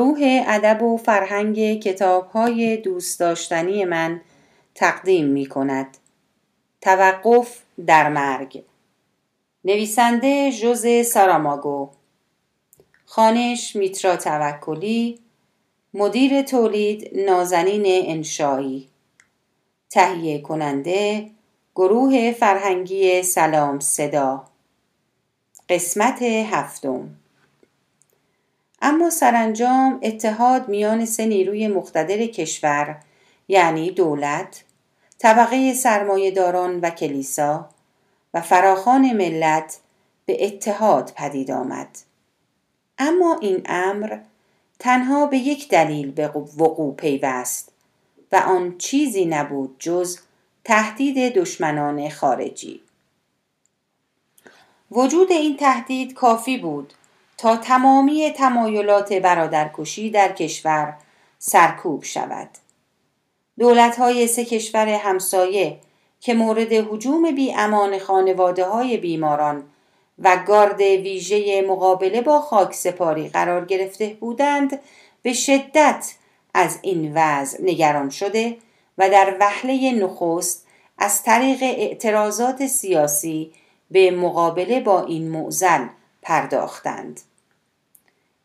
گروه ادب و فرهنگ کتاب های دوست داشتنی من تقدیم می کند. توقف در مرگ. نویسنده جوز ساراماگو. خانش میترا توکلی. مدیر تولید نازنین انشایی تهیه کننده گروه فرهنگی سلام صدا. قسمت هفتم. اما سرانجام اتحاد میان سه نیروی مقتدر کشور یعنی دولت، طبقه سرمایهداران و کلیسا و فراخان ملت به اتحاد پدید آمد. اما این امر تنها به یک دلیل به وقوع پیوست و آن چیزی نبود جز تهدید دشمنان خارجی. وجود این تهدید کافی بود تا تمامی تمایلات برادرکشی در کشور سرکوب شود. دولت های سه کشور همسایه که مورد حجوم بی امان خانواده های بیماران و گارد ویژه مقابله با خاک سپاری قرار گرفته بودند به شدت از این وضع نگران شده و در وهله نخست از طریق اعتراضات سیاسی به مقابله با این معزل پرداختند.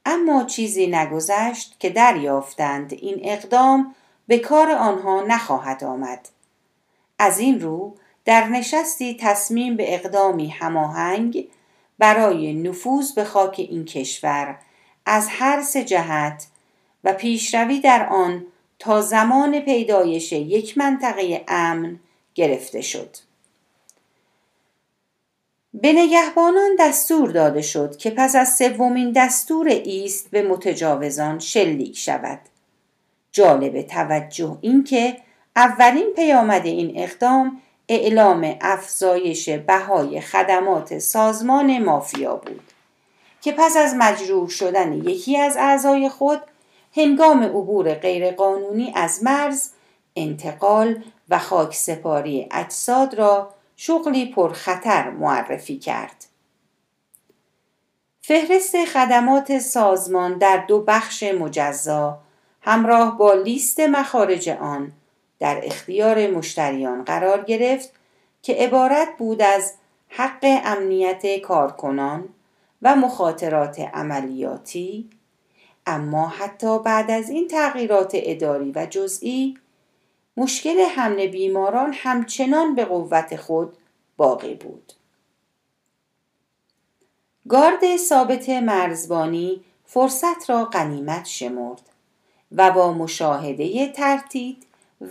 اما چیزی نگذشت که دریافتند. این اقدام به کار آنها نخواهد آمد. از این رو در نشستی تصمیم به اقدامی هماهنگ برای نفوذ به خاک این کشور از هر سه جهت و پیشروی در آن تا زمان پیدایش یک منطقه امن گرفته شد. به نگهبانان دستور داده شد که پس از سومین دستور ایست به متجاوزان شلیک شود. جالب توجه اینکه اولین پیامد این اقدام اعلام افزایش بهای خدمات سازمان مافیا بود که پس از مجروح شدن یکی از اعضای خود هنگام عبور غیرقانونی از مرز انتقال و خاک سپاری اجساد را شغلی پرخطر معرفی کرد. فهرست خدمات سازمان در دو بخش مجزا همراه با لیست مخارج آن در اختیار مشتریان قرار گرفت که عبارت بود از حق امنیت کارکنان و مخاطرات عملیاتی اما حتی بعد از این تغییرات اداری و جزئی مشکل حمل بیماران همچنان به قوت خود باقی بود. گارد ثابت مرزبانی فرصت را غنیمت شمرد و با مشاهده ترتیب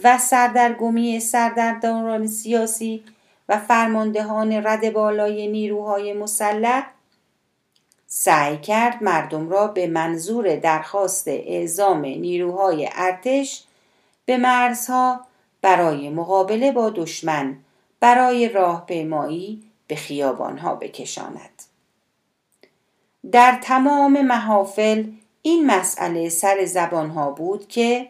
و سردرگمی سردرداران سیاسی و فرماندهان رد بالای نیروهای مسلح سعی کرد مردم را به منظور درخواست اعزام نیروهای ارتش به مرزها برای مقابله با دشمن برای راهپیمایی به خیابانها بکشاند. در تمام محافل این مسئله سر زبانها بود که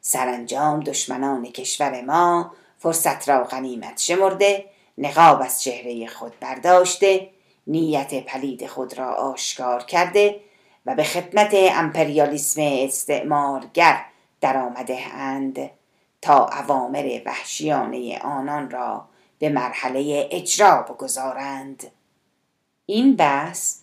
سرانجام دشمنان کشور ما فرصت را غنیمت شمرده نقاب از چهره خود برداشته نیت پلید خود را آشکار کرده و به خدمت امپریالیسم استعمارگر در آمده اند تا اوامر وحشیانه آنان را به مرحله اجرا بگذارند. این بحث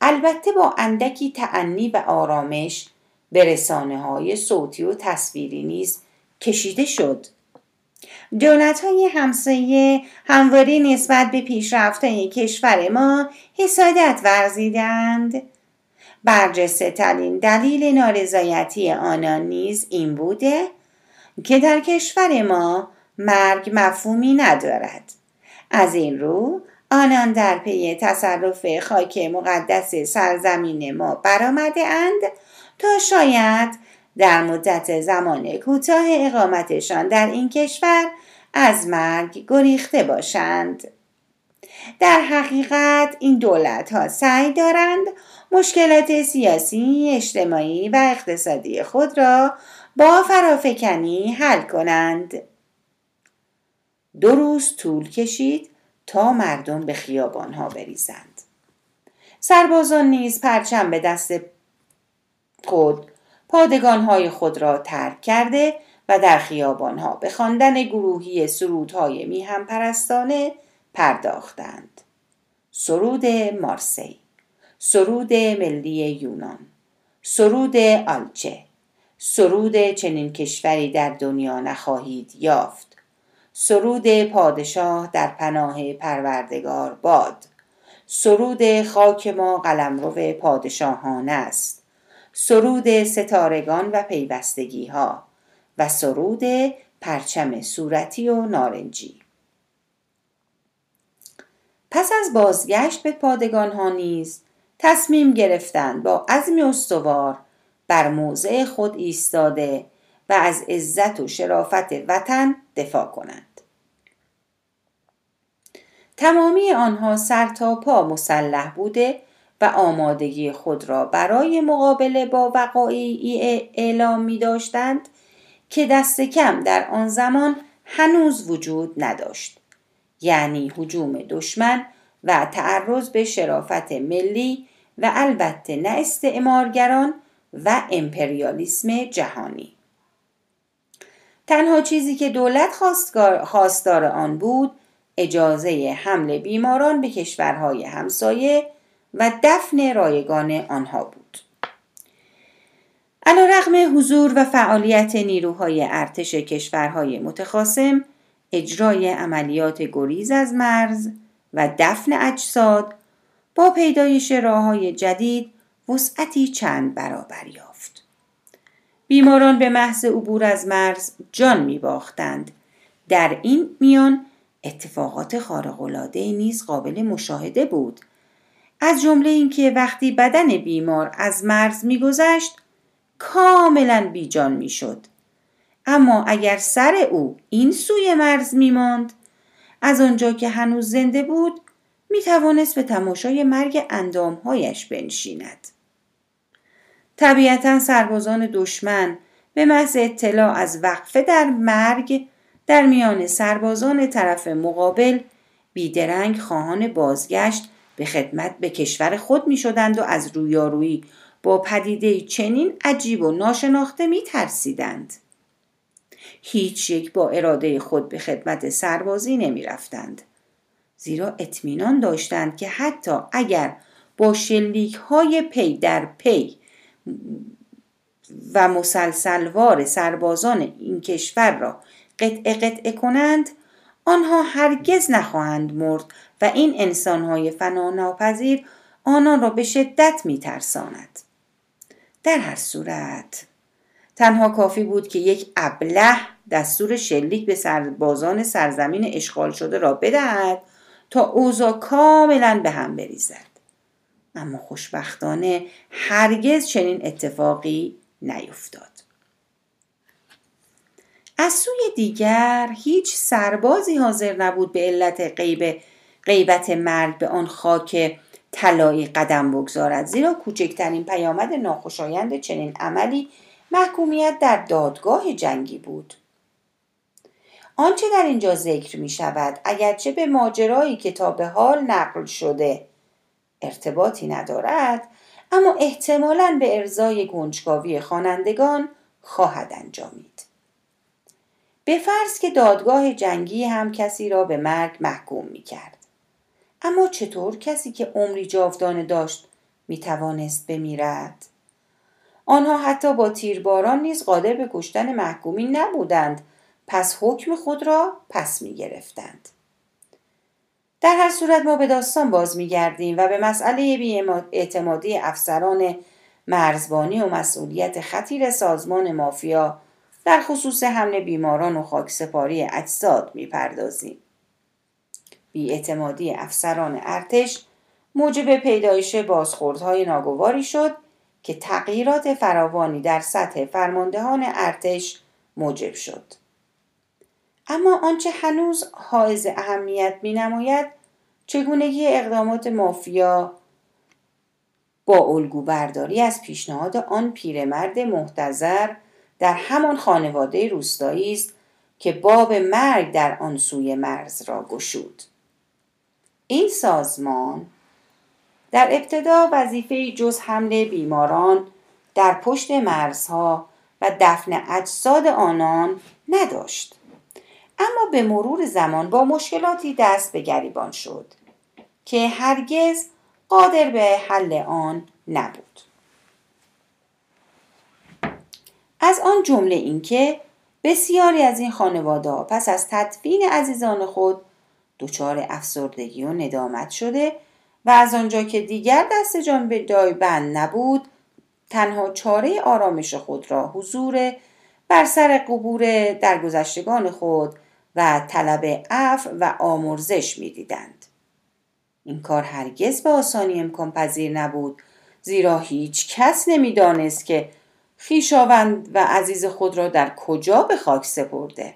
البته با اندکی تعنی و آرامش به رسانه های صوتی و تصویری نیز کشیده شد. دولت های همسایه همواری نسبت به پیشرفت کشور ما حسادت ورزیدند. برجسته ترین دلیل نارضایتی آنان نیز این بوده که در کشور ما مرگ مفهومی ندارد. از این رو آنان در پی تصرف خاک مقدس سرزمین ما برآمده اند تا شاید در مدت زمان کوتاه اقامتشان در این کشور از مرگ گریخته باشند. در حقیقت این دولت ها سعی دارند مشکلات سیاسی، اجتماعی و اقتصادی خود را با فرافکنی حل کنند. دو روز طول کشید تا مردم به خیابان ها بریزند. سربازان نیز پرچم به دست خود پادگانهای خود را ترک کرده و در خیابانها به خواندن گروهی سرودهای میهم پرستانه پرداختند. سرود مارسی سرود ملی یونان سرود آلچه سرود چنین کشوری در دنیا نخواهید یافت سرود پادشاه در پناه پروردگار باد سرود خاک ما قلمرو پادشاهان است سرود ستارگان و پیوستگی ها و سرود پرچم صورتی و نارنجی. پس از بازگشت به پادگان ها نیز تصمیم گرفتند با عزم استوار بر موضع خود ایستاده و از عزت و شرافت وطن دفاع کنند. تمامی آنها سر تا پا مسلح بوده و آمادگی خود را برای مقابله با وقایعی اعلام می داشتند که دست کم در آن زمان هنوز وجود نداشت. یعنی حجوم دشمن و تعرض به شرافت ملی و البته نه استعمارگران و امپریالیسم جهانی. تنها چیزی که دولت خواستار آن بود اجازه حمل بیماران به کشورهای همسایه و دفن رایگان آنها بود. علا رغم حضور و فعالیت نیروهای ارتش کشورهای متخاصم اجرای عملیات گریز از مرز و دفن اجساد با پیدایش راه جدید وسعتی چند برابر یافت. بیماران به محض عبور از مرز جان می باختند. در این میان اتفاقات خارق‌العاده نیز قابل مشاهده بود. از جمله اینکه وقتی بدن بیمار از مرز میگذشت کاملا بیجان می‌شد اما اگر سر او این سوی مرز میماند از آنجا که هنوز زنده بود می توانست به تماشای مرگ اندامهایش بنشیند. طبیعتا سربازان دشمن به محض اطلاع از وقفه در مرگ در میان سربازان طرف مقابل بیدرنگ خواهان بازگشت به خدمت به کشور خود می شدند و از رویارویی با پدیده چنین عجیب و ناشناخته می ترسیدند. هیچ یک با اراده خود به خدمت سربازی نمی رفتند. زیرا اطمینان داشتند که حتی اگر با شلیک های پی در پی و مسلسلوار سربازان این کشور را قطعه قطعه کنند آنها هرگز نخواهند مرد و این انسانهای فناناپذیر آنان را به شدت میترساند. در هر صورت تنها کافی بود که یک ابله دستور شلیک به سربازان سرزمین اشغال شده را بدهد تا اوضاع کاملا به هم بریزد. اما خوشبختانه هرگز چنین اتفاقی نیفتاد. از سوی دیگر هیچ سربازی حاضر نبود به علت غیب غیبت مرگ به آن خاک طلایی قدم بگذارد. زیرا کوچکترین پیامد ناخوشایند چنین عملی محکومیت در دادگاه جنگی بود. آنچه در اینجا ذکر می شود اگرچه به ماجرایی که تا به حال نقل شده ارتباطی ندارد اما احتمالا به ارزای گنجکاوی خوانندگان خواهد انجامید به فرض که دادگاه جنگی هم کسی را به مرگ محکوم می کرد. اما چطور کسی که عمری جاودانه داشت می توانست بمیرد؟ آنها حتی با تیرباران نیز قادر به کشتن محکومی نبودند پس حکم خود را پس می گرفتند. در هر صورت ما به داستان باز می گردیم و به مسئله اعتمادی افسران مرزبانی و مسئولیت خطیر سازمان مافیا در خصوص حمل بیماران و خاکسپاری اجساد می پردازیم. اعتمادی افسران ارتش موجب پیدایش بازخوردهای ناگواری شد که تغییرات فراوانی در سطح فرماندهان ارتش موجب شد. اما آنچه هنوز حائز اهمیت می نماید چگونگی اقدامات مافیا با الگو برداری از پیشنهاد آن پیرمرد محتظر در همان خانواده روستایی است که باب مرگ در آن سوی مرز را گشود. این سازمان در ابتدا وظیفه جز حمله بیماران در پشت مرزها و دفن اجساد آنان نداشت. اما به مرور زمان با مشکلاتی دست به گریبان شد که هرگز قادر به حل آن نبود. از آن جمله اینکه بسیاری از این خانواده پس از تدفین عزیزان خود دچار افسردگی و ندامت شده و از آنجا که دیگر دست جان به دای بند نبود تنها چاره آرامش خود را حضور بر سر قبور درگذشتگان خود و طلب عفو و آمرزش می‌دیدند. این کار هرگز به آسانی امکان پذیر نبود زیرا هیچ کس نمی‌دانست که خیشاوند و عزیز خود را در کجا به خاک سپرده.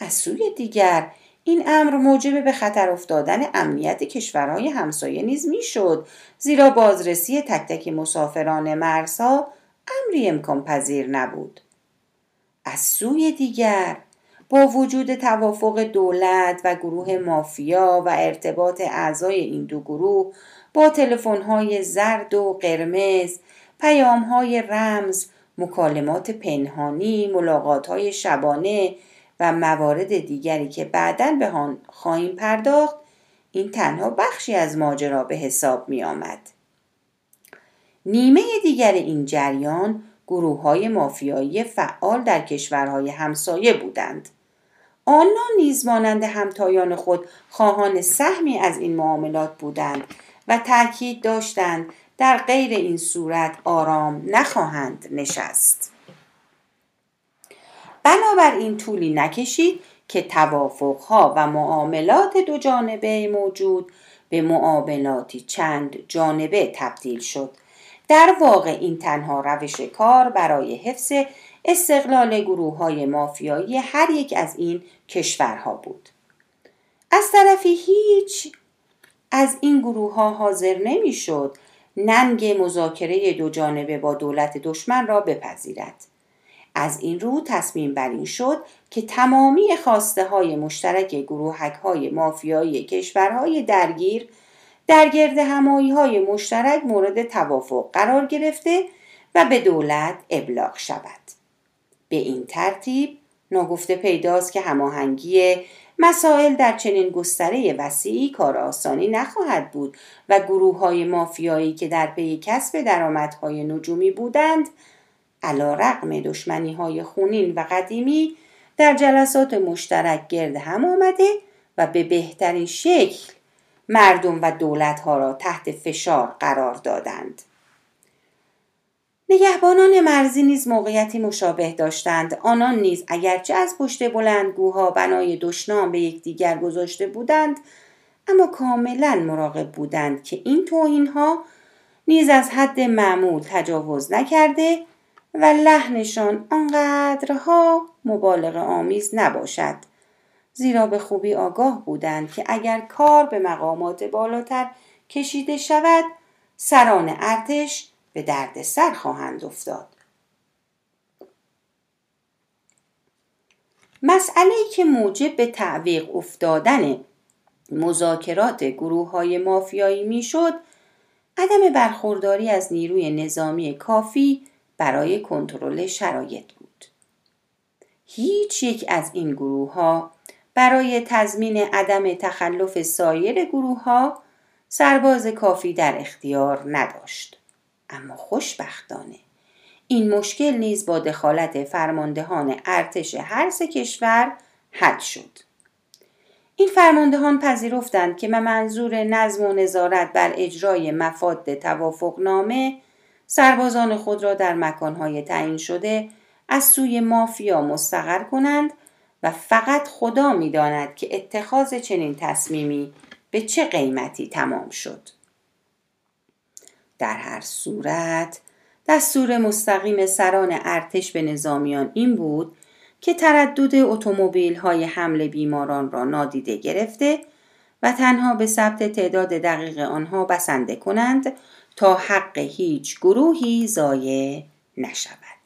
از سوی دیگر این امر موجب به خطر افتادن امنیت کشورهای همسایه نیز می‌شد زیرا بازرسی تک تک مسافران مرزها امری امکان پذیر نبود. از سوی دیگر با وجود توافق دولت و گروه مافیا و ارتباط اعضای این دو گروه با تلفن‌های زرد و قرمز پیام‌های رمز مکالمات پنهانی ملاقات‌های شبانه و موارد دیگری که بعدا به آن خواهیم پرداخت این تنها بخشی از ماجرا به حساب می آمد. نیمه دیگر این جریان گروه های مافیایی فعال در کشورهای همسایه بودند. آنها نیز مانند همتایان خود خواهان سهمی از این معاملات بودند و تاکید داشتند در غیر این صورت آرام نخواهند نشست. بنابراین طولی نکشید که توافقها و معاملات دو جانبه موجود به معاملاتی چند جانبه تبدیل شد در واقع این تنها روش کار برای حفظ استقلال گروه های مافیایی هر یک از این کشورها بود از طرفی هیچ از این گروه ها حاضر نمی‌شد ننگ مذاکره دو جانبه با دولت دشمن را بپذیرد از این رو تصمیم بر این شد که تمامی خواسته های مشترک گروهک های مافیایی کشورهای درگیر در گرد همایی های مشترک مورد توافق قرار گرفته و به دولت ابلاغ شود. به این ترتیب ناگفته پیداست که هماهنگی مسائل در چنین گستره وسیعی کار آسانی نخواهد بود و گروه های مافیایی که در پی کسب درآمدهای نجومی بودند علا رقم دشمنی های خونین و قدیمی در جلسات مشترک گرد هم آمده و به بهترین شکل مردم و دولت ها را تحت فشار قرار دادند. نگهبانان مرزی نیز موقعیتی مشابه داشتند. آنان نیز اگرچه از پشت بلندگوها بنای دشنام به یکدیگر گذاشته بودند اما کاملا مراقب بودند که این توهین ها نیز از حد معمول تجاوز نکرده و لحنشان آنقدرها مبالغه آمیز نباشد. زیرا به خوبی آگاه بودند که اگر کار به مقامات بالاتر کشیده شود سران ارتش به درد سر خواهند افتاد مسئله که موجب به تعویق افتادن مذاکرات گروه های مافیایی می‌شد عدم برخورداری از نیروی نظامی کافی برای کنترل شرایط بود. هیچ یک از این گروه ها برای تضمین عدم تخلف سایر گروه ها سرباز کافی در اختیار نداشت. اما خوشبختانه این مشکل نیز با دخالت فرماندهان ارتش هر سه کشور حل شد. این فرماندهان پذیرفتند که منظور نظم و نظارت بر اجرای مفاد توافقنامه سربازان خود را در مکانهای تعیین شده از سوی مافیا مستقر کنند و فقط خدا می‌داند که اتخاذ چنین تصمیمی به چه قیمتی تمام شد در هر صورت. دستور مستقیم سران ارتش به نظامیان این بود که تردد اتومبیل های حمل بیماران را نادیده گرفته و تنها به ثبت تعداد دقیق آنها بسنده کنند تا حق هیچ گروهی ضایع نشود.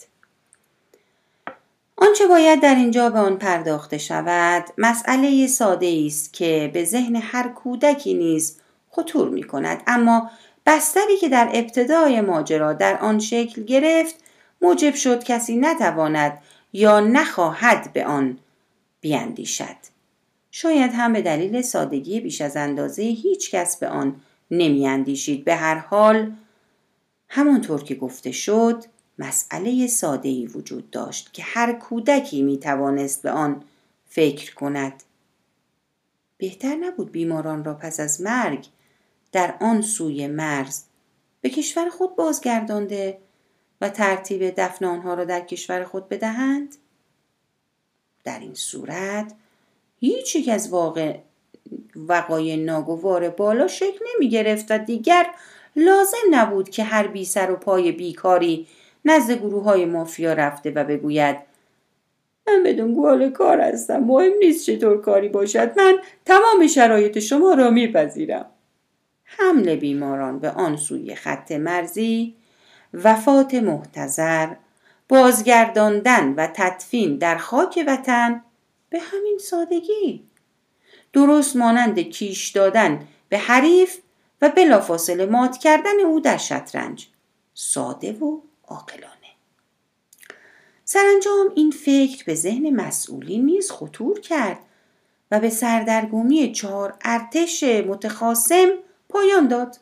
آنچه باید در اینجا به آن پرداخته شود مسئله ساده است که به ذهن هر کودکی نیز خطور می کند اما بستری که در ابتدای ماجرا در آن شکل گرفت موجب شد کسی نتواند یا نخواهد به آن بیاندیشد شاید هم به دلیل سادگی بیش از اندازه هیچ کس به آن نمیاندیشید. به هر حال همانطور که گفته شد مسئله ساده ای وجود داشت که هر کودکی می توانست به آن فکر کند. بهتر نبود بیماران را پس از مرگ در آن سوی مرز. به کشور خود بازگردانده و ترتیب دفن آنها را در کشور خود بدهند؟ در این صورت هیچ یک از واقع وقای ناگوار بالا شکل نمی گرفت و دیگر لازم نبود که هر بی سر و پای بیکاری نزد گروه های مافیا رفته و بگوید من بدون گوال کار هستم مهم نیست چطور کاری باشد من تمام شرایط شما را میپذیرم. حمل بیماران به آن سوی خط مرزی وفات محتظر بازگرداندن و تدفین در خاک وطن به همین سادگی. درست مانند کیش دادن به حریف و بلافاصله مات کردن او در شطرنج. ساده و عاقلانه. سرانجام این فکر به ذهن مسئولین نیز خطور کرد و به سردرگمی چهار ارتش متخاسم پایان داد.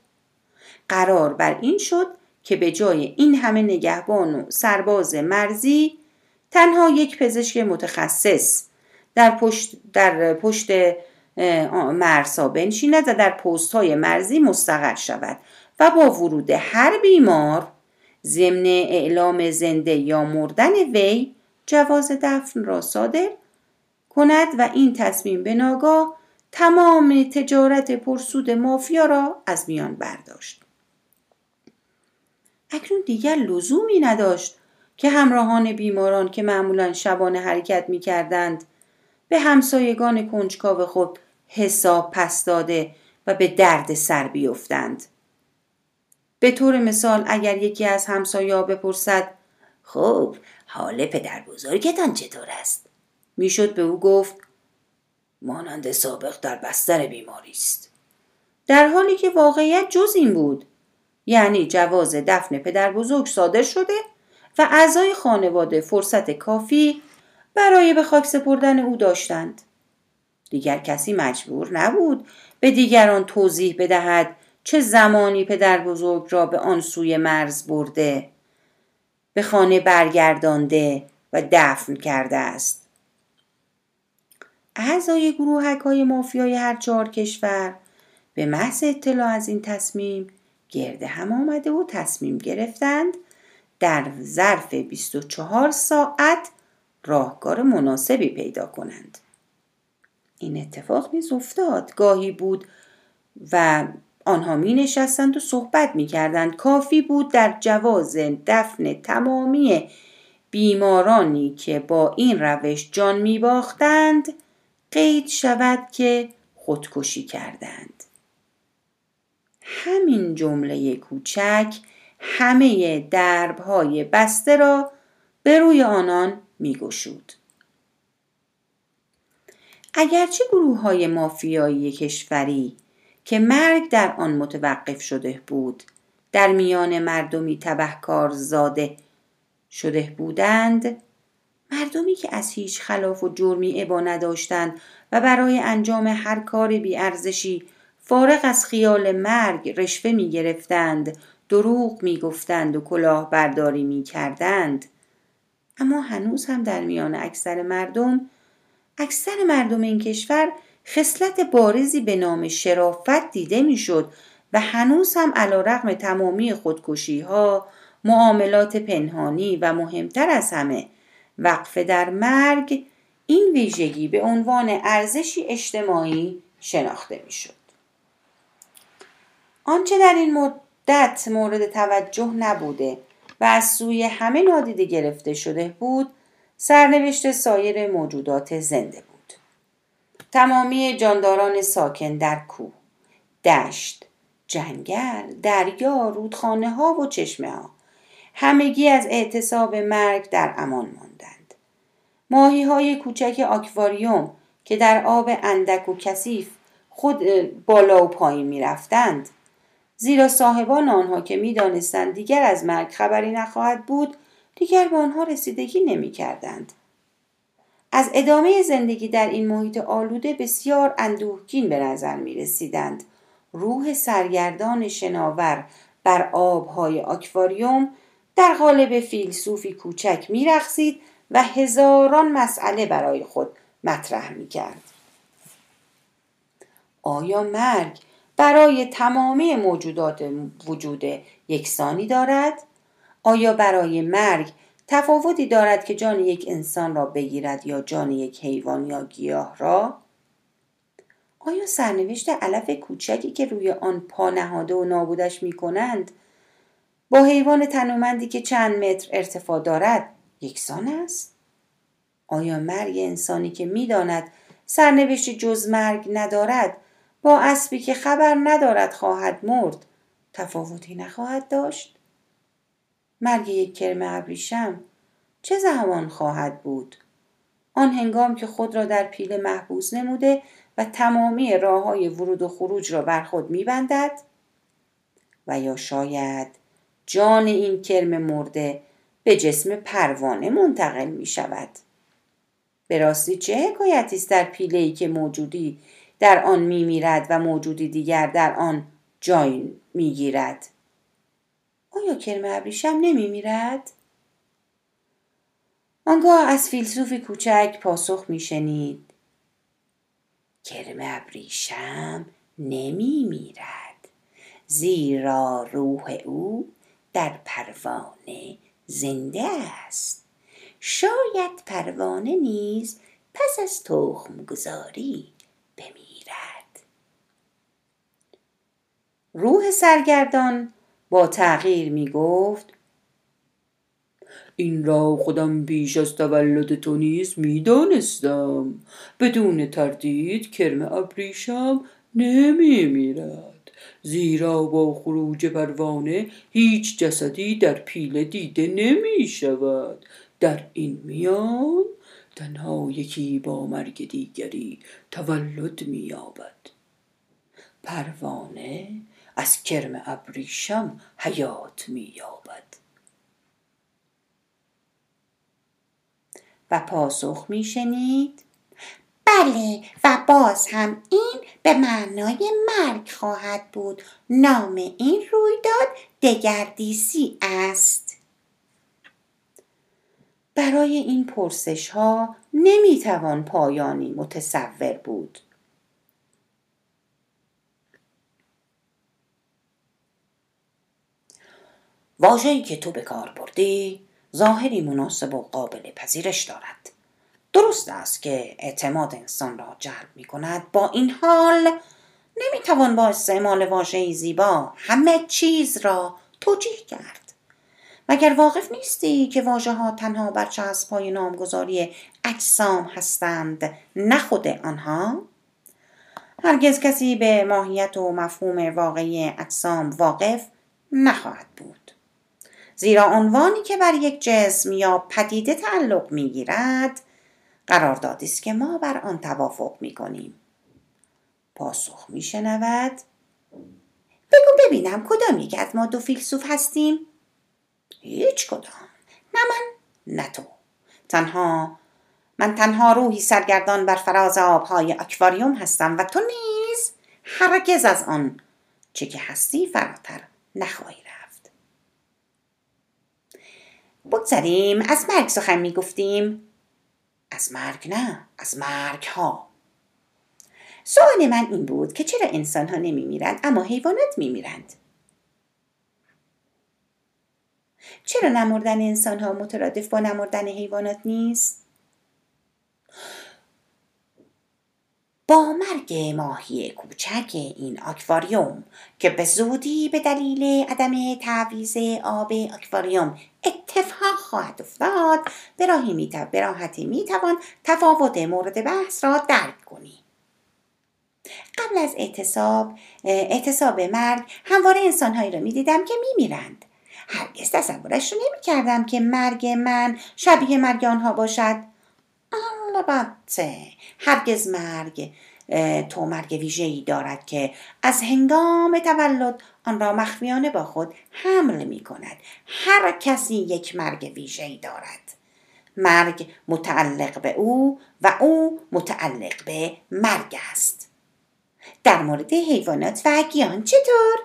قرار بر این شد که به جای این همه نگهبان و سرباز مرزی تنها یک پزشک متخصص در پشت, در پشت مرسا بنشیند و در پست های مرزی مستقر شود و با ورود هر بیمار ضمن اعلام زنده یا مردن وی جواز دفن را صادر کند و این تصمیم به ناگاه تمام تجارت پرسود مافیا را از میان برداشت اکنون دیگر لزومی نداشت که همراهان بیماران که معمولا شبانه حرکت می کردند به همسایگان کنجکاو خود حساب پس داده و به درد سر بیفتند. به طور مثال اگر یکی از همسایا بپرسد خب حال پدر بزرگتان چطور است؟ می‌شد به او گفت مانند سابق در بستر بیماری است. در حالی که واقعیت جز این بود یعنی جواز دفن پدر بزرگ صادر شده و اعضای خانواده فرصت کافی برای به خاک سپردن او داشتند. دیگر کسی مجبور نبود به دیگران توضیح بدهد چه زمانی پدر بزرگ را به آن سوی مرز برده به خانه برگردانده و دفن کرده است اعضای گروهک های مافیای هر چهار کشور به محض اطلاع از این تصمیم گرد هم آمده و تصمیم گرفتند در ظرف 24 ساعت راهکار مناسبی پیدا کنند این اتفاق نیز افتاد گاهی بود و آنها می نشستند و صحبت می کردند. کافی بود در جواز دفن تمامی بیمارانی که با این روش جان می باختند قید شود که خودکشی کردند. همین جمله کوچک همه دربهای بسته را به روی آنان می گشود. اگرچه گروه های مافیایی کشوری که مرگ در آن متوقف شده بود در میان مردمی تبهکار زاده شده بودند مردمی که از هیچ خلاف و جرمی عبا نداشتند و برای انجام هر کار بیارزشی فارغ از خیال مرگ رشوه می گرفتند دروغ می گفتند و کلاه برداری می کردند اما هنوز هم در میان اکثر مردم اکثر مردم این کشور خصلت بارزی به نام شرافت دیده می‌شد و هنوز هم علا تمامی خودکشی ها معاملات پنهانی و مهمتر از همه وقف در مرگ این ویژگی به عنوان ارزشی اجتماعی شناخته می‌شد. آنچه در این مدت مورد توجه نبوده و از سوی همه نادیده گرفته شده بود سرنوشت سایر موجودات زنده بود. تمامی جانداران ساکن در کوه دشت جنگل دریا رودخانه ها و چشمه ها همگی از اعتصاب مرگ در امان ماندند ماهی های کوچک آکواریوم که در آب اندک و کثیف خود بالا و پایین می رفتند زیرا صاحبان آنها که می‌دانستند دیگر از مرگ خبری نخواهد بود دیگر به آنها رسیدگی نمی‌کردند از ادامه زندگی در این محیط آلوده بسیار اندوهگین به نظر می رسیدند. روح سرگردان شناور بر آبهای آکواریوم در قالب فیلسوفی کوچک می رخصید و هزاران مسئله برای خود مطرح می کرد. آیا مرگ برای تمامی موجودات وجود یکسانی دارد؟ آیا برای مرگ تفاوتی دارد که جان یک انسان را بگیرد یا جان یک حیوان یا گیاه را آیا سرنوشت علف کوچکی که روی آن پا نهاده و نابودش می کنند با حیوان تنومندی که چند متر ارتفاع دارد یکسان است؟ آیا مرگ انسانی که می‌داند سرنوشت جز مرگ ندارد با اسبی که خبر ندارد خواهد مرد تفاوتی نخواهد داشت؟ مرگ یک کرم ابریشم چه زمان خواهد بود؟ آن هنگام که خود را در پیله محبوس نموده و تمامی راه های ورود و خروج را بر خود میبندد؟ و یا شاید جان این کرم مرده به جسم پروانه منتقل می شود. به راستی چه حکایتی است در پیله ای که موجودی در آن می میرد و موجودی دیگر در آن جای می گیرد. آیا کرم ابریشم نمی میرد؟ آنگاه از فیلسوفی کوچک پاسخ می شنید. کرم ابریشم نمی میرد زیرا روح او در پروانه زنده است. شاید پروانه نیز پس از تخم گذاری بمیرد. روح سرگردان با تغییر می گفت این را خودم بیش از تولد تو نیز می‌دانستم بدون تردید کرم ابریشم نمی میرد. زیرا با خروج پروانه هیچ جسدی در پیله دیده نمی شود. در این میان تنها یکی با مرگ دیگری تولد مییابد پروانه از کرم ابریشم حیات مییابد و پاسخ میشنید بله و باز هم این به معنای مرگ خواهد بود. نام این رویداد دگردیسی است. برای این پرسش ها نمی‌توان پایانی متصور بود. واژه‌ای که تو به کار بردی ظاهری مناسب و قابل پذیرش دارد. درست است که اعتماد انسان را جلب می کند با این حال نمی توان با استعمال واژه‌ای زیبا همه چیز را توجیه کرد. مگر واقف نیستی که واژه ها تنها بر پای نامگذاری اجسام هستند نه خود آنها؟ هرگز کسی به ماهیت و مفهوم واقعی اجسام واقف نخواهد بود. زیرا عنوانی که بر یک جسم یا پدیده تعلق می‌گیرد قراردادی است که ما بر آن توافق می‌کنیم پاسخ میشنود بگو ببینم کدام یک از ما دو فیلسوف هستیم؟ هیچ کدام. نه من نه تو. تنها من تنها روحی سرگردان بر فراز آبهای اکواریوم هستم و تو نیز هرگز از آن چه که هستی فراتر نخواهی رفت. بگذاریم از مرگ سخن می‌گفتیم از مرگ نه از مرگ ها سوال من این بود که چرا انسان ها نمی میرند اما حیوانات می میرند چرا نمردن انسان ها مترادف با نمردن حیوانات نیست؟ با مرگ ماهی کوچک این آکواریوم که به زودی به دلیل عدم تعویز آب آکواریوم اتفاق خواهد افتاد به راحتی می توان تفاوت مورد بحث را درک کنی. قبل از اعتصاب اعتصاب مرگ همواره انسانهایی را می دیدم که می میرند. هرگز تصورش رو نمی کردم که مرگ من شبیه مرگ آنها باشد. البته هرگز مرگ تو مرگ ویژه‌ای دارد که از هنگام تولد آن را مخفیانه با خود حمل می کند هر کسی یک مرگ ویژه‌ای دارد. مرگ متعلق به او و او متعلق به مرگ است. در مورد حیوانات و گیان چطور؟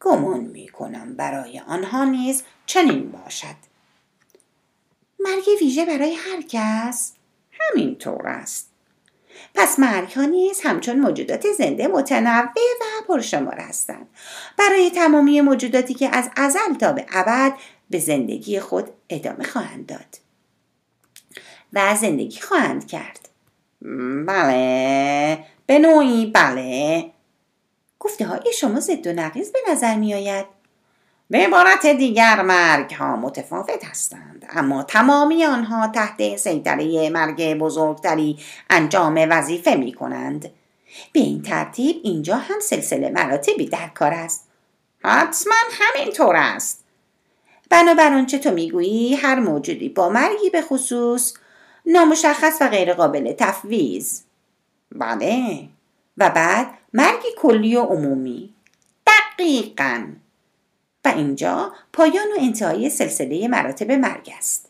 گمان می کنم برای آنها نیز چنین باشد. مرگ ویژه برای هر کس همینطور است. پس مرگ ها نیز همچون موجودات زنده متنوع و پرشمار هستند. برای تمامی موجوداتی که از ازل تا به ابد به زندگی خود ادامه خواهند داد. و زندگی خواهند کرد. بله به نوعی بله. گفته های شما ضد و نقیز به نظر می آید به عبارت دیگر مرگ ها متفاوت هستند. اما تمامی آنها تحت سیطره مرگ بزرگتری انجام وظیفه می کنند به این ترتیب اینجا هم سلسله مراتبی در کار است. حتما همینطور است. بنابر آنچه تو می‌گویی؟ هر موجودی با مرگی به خصوص نامشخص و غیرقابل تفویض. بله. و بعد مرگی کلی و عمومی. دقیقا. و اینجا پایان و انتهای سلسله مراتب مرگ است.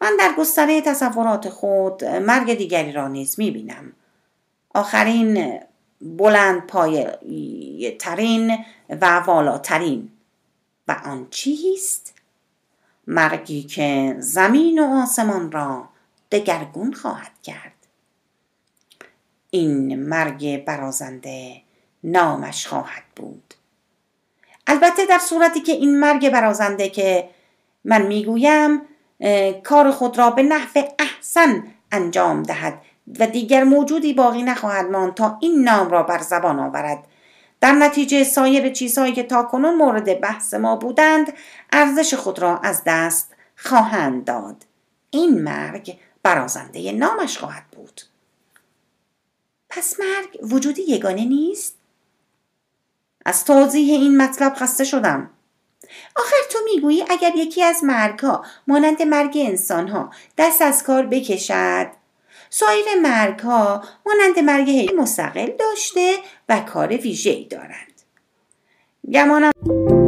من در گستره تصورات خود مرگ دیگری را نیز می‌بینم. آخرین بلند پای ترین و والاترین. و آن چیست؟ مرگی که زمین و آسمان را دگرگون خواهد کرد. این مرگ برازنده نامش خواهد بود. البته در صورتی که این مرگ برازنده که من می‌گویم کار خود را به نحو احسن انجام دهد و دیگر موجودی باقی نخواهد ماند تا این نام را بر زبان آورد. در نتیجه سایر چیزهایی که تاکنون مورد بحث ما بودند ارزش خود را از دست خواهند داد. این مرگ برازنده نامش خواهد بود. پس مرگ وجودی یگانه نیست؟ از توضیح این مطلب خسته شدم. آخر تو می‌گویی اگر یکی از مرگها مانند مرگ انسانها دست از کار بکشد؟ سایر مرگها مانند مرگ مستقل داشته و کار ویژه‌ای دارند. گمانم.